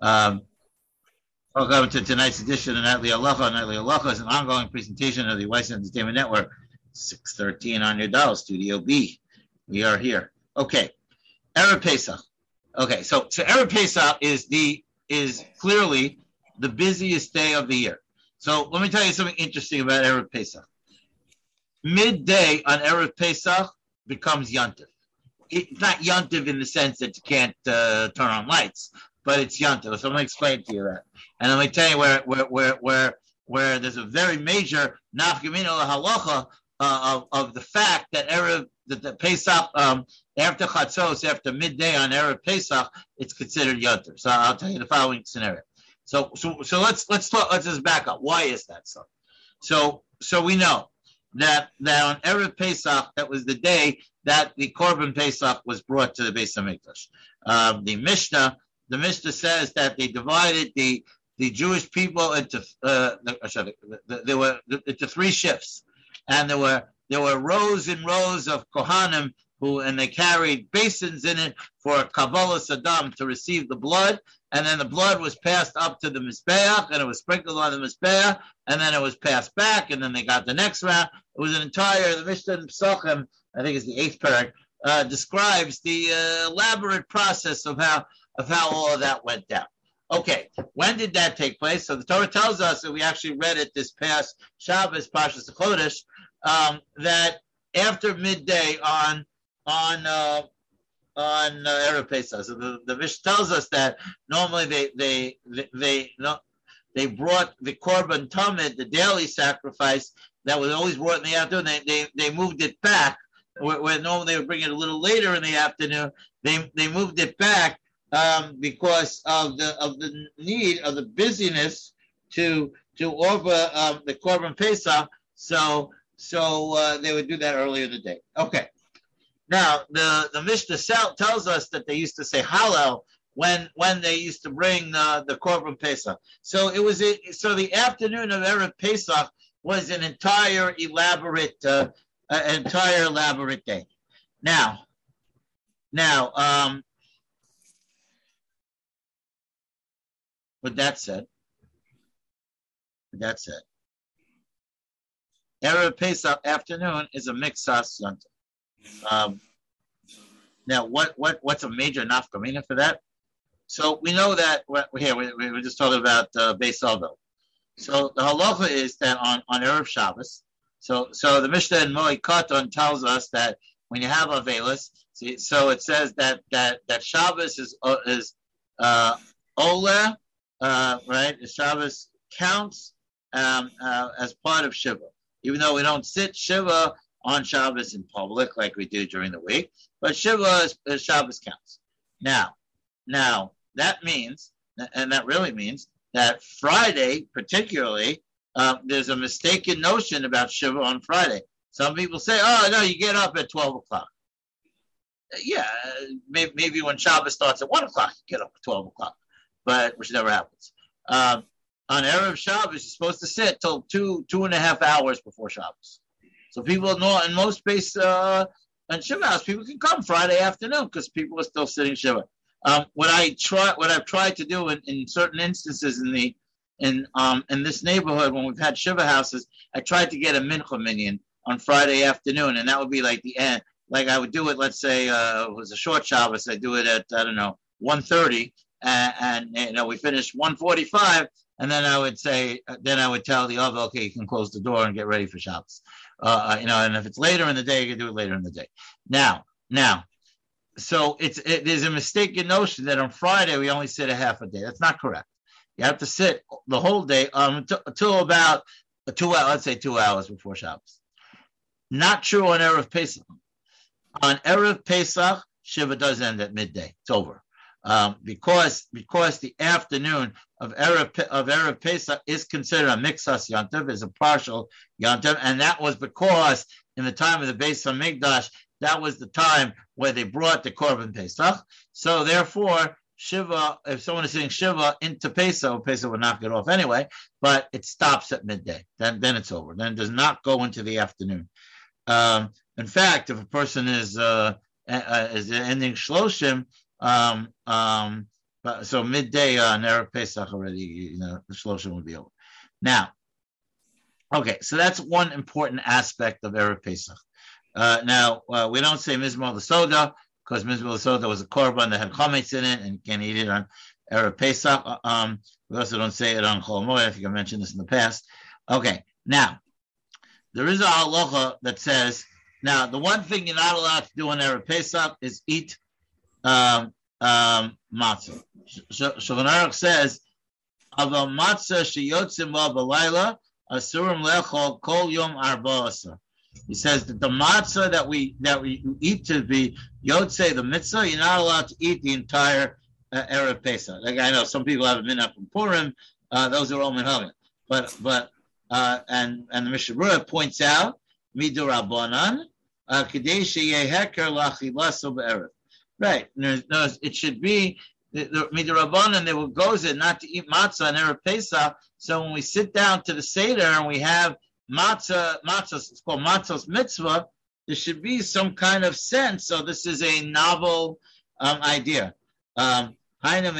Um, welcome to tonight's edition of Nightly Allah. Nightly Allah is an ongoing presentation of the Weiss Entertainment Network. 613 on your dial, Studio B. We are here. Okay. Erev Pesach. Okay, so so Erev Pesach is the is clearly the busiest day of the year. So let me tell you something interesting about Erev Pesach. Midday on Erev Pesach becomes Yontif. It's not Yontif in the sense that you can't uh, turn on lights, but it's Yontif. So I'm going to explain to you that. And let me tell you where where where where, where there's a very major nafkamino halacha uh, of, of the fact that Erev that the Pesach um, after Chatzos, after midday on Erev Pesach, it's considered Yontif. So I'll tell you the following scenario. So so so let's let's talk. Let's just back up. Why is that so? So so we know that that on Erev Pesach, that was the day that the Korban Pesach was brought to the Beis Hamikdash. Um, the Mishnah, the Mishnah says that they divided the the Jewish people into uh, sorry, there were into three shifts, and there were there were rows and rows of Kohanim who, and they carried basins in it for Kabbalas Hadam to receive the blood, and then the blood was passed up to the Mizbeach, and it was sprinkled on the Mizbeach, and then it was passed back, and then they got the next round. It was an entire, the Mishnah Psachim, I think it's the eighth parak, uh, describes the uh, elaborate process of how of how all of that went down. Okay, when did that take place? So the Torah tells us, and we actually read it this past Shabbos, Parshas Chodesh, um, that after midday on on uh, on uh, Erev Pesach. So the, the Vish tells us that normally they they they, they, they brought the korban tamid, the daily sacrifice that was always brought in the afternoon. They they, they moved it back. Where, where normally they would bring it a little later in the afternoon. They they moved it back um, because of the of the need of the busyness to to offer um, the korban pesach. So so uh, they would do that earlier in the day. Okay. Now, the, the Mishnah tells us that they used to say Hallel when when they used to bring uh, the Korban Pesach. So it was a, so the afternoon of Erev Pesach was an entire elaborate uh, entire elaborate day. Now, now, um, that said, that said, Erev Pesach afternoon is a mixas yontif. Um, now, what what what's a major nafkamina for that? So we know that here we, we were just talking about uh, Beis So the halacha is that on on erev Shabbos. So so the Mishnah in Moed Katan tells us that when you have avelis, so it says that that that Shabbos is uh, is uh, ola, uh, right? Shabbos counts um, uh, as part of Shiva, even though we don't sit Shiva on Shabbos in public like we do during the week, but Shiva is, is Shabbos counts. Now, now that means, and that really means that Friday, particularly, um, there's a mistaken notion about Shiva on Friday. Some people say, "Oh no, you get up at twelve o'clock." Yeah, maybe, maybe when Shabbos starts at one o'clock, you get up at twelve o'clock, but which never happens. Um, on erev Shabbos, you're supposed to sit till two two and a half hours before Shabbos. So people know in most space uh, and Shiva house, people can come Friday afternoon because people are still sitting Shiva. Um, what I try, what I've tried to do in, in certain instances in the in um, in this neighborhood when we've had Shiva houses, I tried to get a mincha minyan on Friday afternoon, and that would be like the end. Like I would do it, let's say uh, it was a short Shabbos, I do it at I don't know 1.30, and, and you know we finish 1.45, and then I would say, then I would tell the other, okay, you can close the door and get ready for Shabbos. Uh, uh, you know, and if it's later in the day, you can do it later in the day. Now, now, so it's it, there's a mistaken notion that on Friday we only sit a half a day. That's not correct. You have to sit the whole day um, until about two hours, let's say two hours before Shabbos. Not true on Erev Pesach. On Erev Pesach, Shiva does end at midday. It's over. Um, because because the afternoon of Erev, of Erev Pesach is considered a mixas yantav, is a partial yantav, and that was because in the time of the Beis Hamikdash, that was the time where they brought the Korban Pesach. So therefore, Shiva, if someone is sitting Shiva into Pesach, Pesach would knock it off anyway, but it stops at midday. Then, then it's over. Then it does not go into the afternoon. Um, in fact, if a person is uh, uh, is ending Shloshim, um, um, but, so midday on Erev Pesach already, you know, the Shloshim will be over. Now, okay, so that's one important aspect of Erev Pesach. Uh, now, uh, we don't say Mizmor the Soda because the Soda was a korban that had chametz in it and you can't eat it on Erev Pesach. Uh, um, we also don't say it on Chol Moed. I think I mentioned this in the past. Okay, now, there is a halacha that says, now, the one thing you're not allowed to do on Erev Pesach is eat um, um, matzah. Shulchan says, "Aval matzah sheyotzim ba b'layla asurim lechol kol yom arba'asa." He says that the matzah that we that we eat to be yotze the mitzvah, you're not allowed to eat the entire uh, erev Pesach. Like I know some people have a minhag from Purim; uh, those are all minhagim. But but uh, and and the Mishnah points out midurabanan uh, kadesh yeheker lachilaso be'erev. Right. No, it should be the, midrabanan. There goes it not to eat matzah and erev Pesach. So when we sit down to the seder and we have matzah, matzah, it's called matzah's mitzvah. There should be some kind of sense. So this is a novel um, idea. Um, right, the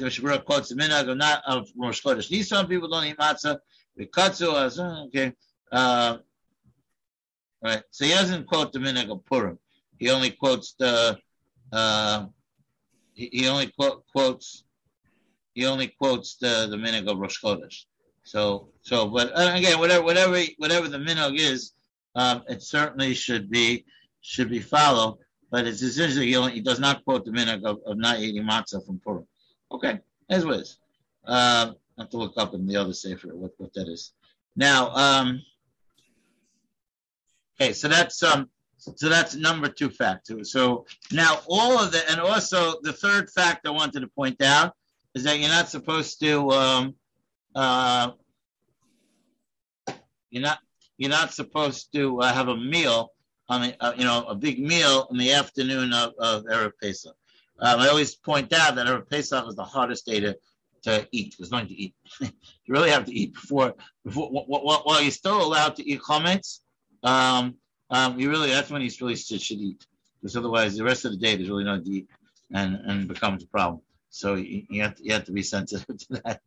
Mishnah quotes the minhag of not of Rosh Chodesh. Some people don't eat matzah. We as okay. Uh, Right. So he doesn't quote the Minhag of Purim. He only quotes the. Uh, he, only quote, quotes. He only quotes the the Minhag of Rosh Chodesh. So so, but uh, again, whatever whatever whatever the Minhag is, um, it certainly should be should be followed. But it's essentially he, only, he does not quote the Minhag of, of not eating matzah from Purim. Okay, as what is. Uh, I have to look up in the other sefer what, what that is. Now, um, Okay, so that's um, so that's number two fact. So now all of the, and also the third fact I wanted to point out is that you're not supposed to, um, uh, you're not you're not supposed to uh, have a meal on the, uh, you know a big meal in the afternoon of, of erev Pesach. Um, I always point out that erev Pesach is the hardest day to, to eat. There's nothing to eat. you really have to eat before before while you're still allowed to eat chametz um, um, you really that's when he really should, eat because otherwise the rest of the day there's really nothing to eat and and becomes a problem. So you, you have to, you have to be sensitive to that.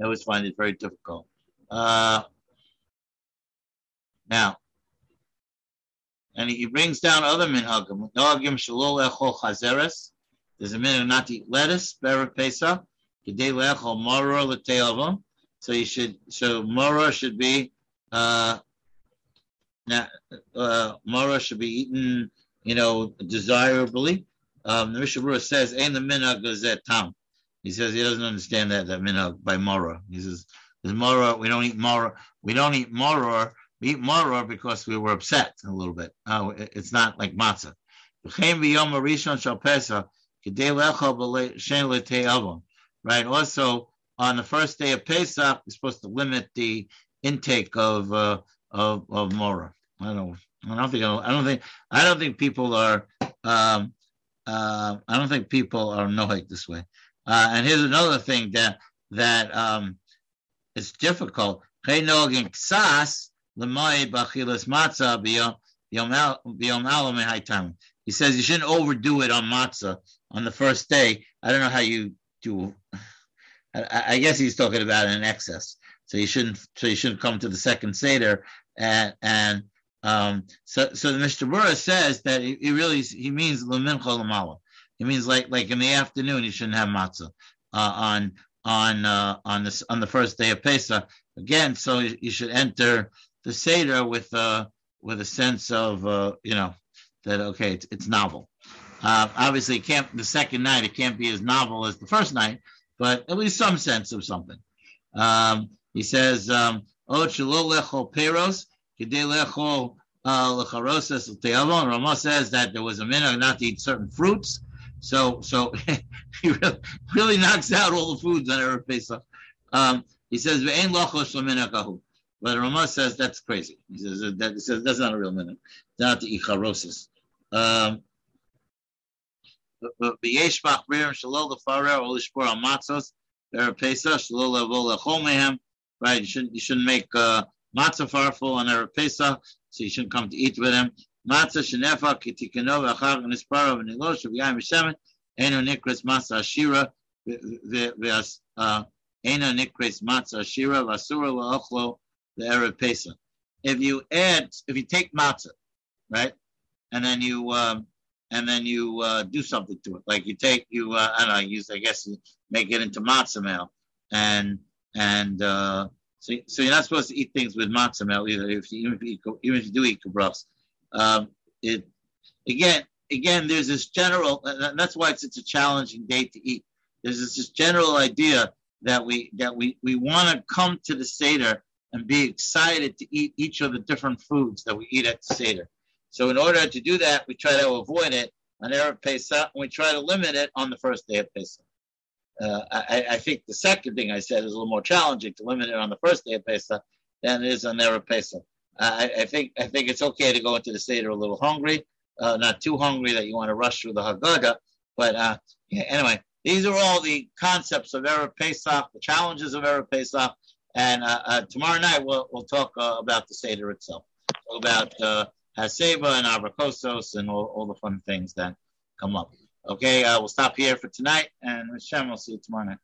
I always find it very difficult. Uh, now, and he brings down other minhagim. Minhagim shalol echol chazeres. There's a minhag not to eat lettuce, berev pesach. Kedei leechol l'te'avon. So you should. So moro should be uh, now, uh, Mara should be eaten, you know, desirably. Um, the Mishnah says, "Ain't the minhag is that tam." He says he doesn't understand that that minhag by Mara. He says, "There's Mara. We don't eat Mara. We don't eat Mara. We eat Mara because we were upset a little bit. Uh, it's not like matzah." Right. Also, on the first day of Pesach, we're supposed to limit the intake of uh, of of Mora. I don't. I don't think. I don't think. I don't think people are. Um, uh, I don't think people are nohik this way. Uh, and here's another thing that that um, is difficult. He says you shouldn't overdo it on matzah on the first day. I don't know how you do. I, I guess he's talking about an excess. So you shouldn't. So you shouldn't come to the second seder and and um, so so the Mishnah says that he, he, really he means lemincha lamala. He means like like in the afternoon you shouldn't have matzah uh, on on uh, on this on the first day of Pesach. Again, so you, you should enter the seder with uh, with a sense of uh, you know that okay it's, it's novel. Uh, obviously, it can't the second night it can't be as novel as the first night, but at least some sense of something. Um, he says. Um, Rama says that there was a minhag not to eat certain fruits. So, so he really, really, knocks out all the foods on Erev Pesach. Um, he says, "Ve'en lochos leminakahu." But Rama says that's crazy. He says that he says that's not a real minhag. Not to eat charosis. Um, B'yesh machmirim shalol lefarer ol lishpor al matzos Erev Pesach shalol levo lechol mehem right? You shouldn't you shouldn't make uh, matzah farfel on Erev Pesach, so you shouldn't come to eat with him. matzah shenefa kitikano v'achar nispara v'nilosh v'yayim v'shemen eno nikras matzah ashira v'as eno nikras matzah ashira v'asura la'ochlo the erev pesach. If you add, if you take matzah, right, and then you um, and then you uh, do something to it, like you take you uh, I don't know, use I guess you make it into matzah meal, and and uh, so, so you're not supposed to eat things with matzah meal either. If you, even if you even if you do eat kabras, um, it again again there's this general and that's why it's such a challenging day to eat. There's this, this general idea that we that we we want to come to the seder and be excited to eat each of the different foods that we eat at the seder. So in order to do that, we try to avoid it on Erev Pesach, and we try to limit it on the first day of Pesach. Uh, I, I, think the second thing I said is a little more challenging to limit it on the first day of Pesach than it is on Erev Pesach. I, I, think I think it's okay to go into the Seder a little hungry, uh, not too hungry that you want to rush through the Haggadah. But uh, yeah, anyway, these are all the concepts of Erev Pesach, the challenges of Erev Pesach, and uh, uh, tomorrow night we'll we'll talk about the Seder itself, about uh, Haseba and Abrakosos and all, all the fun things that come up. Okay, we'll stop here for tonight, and Hashem, we'll see you tomorrow night.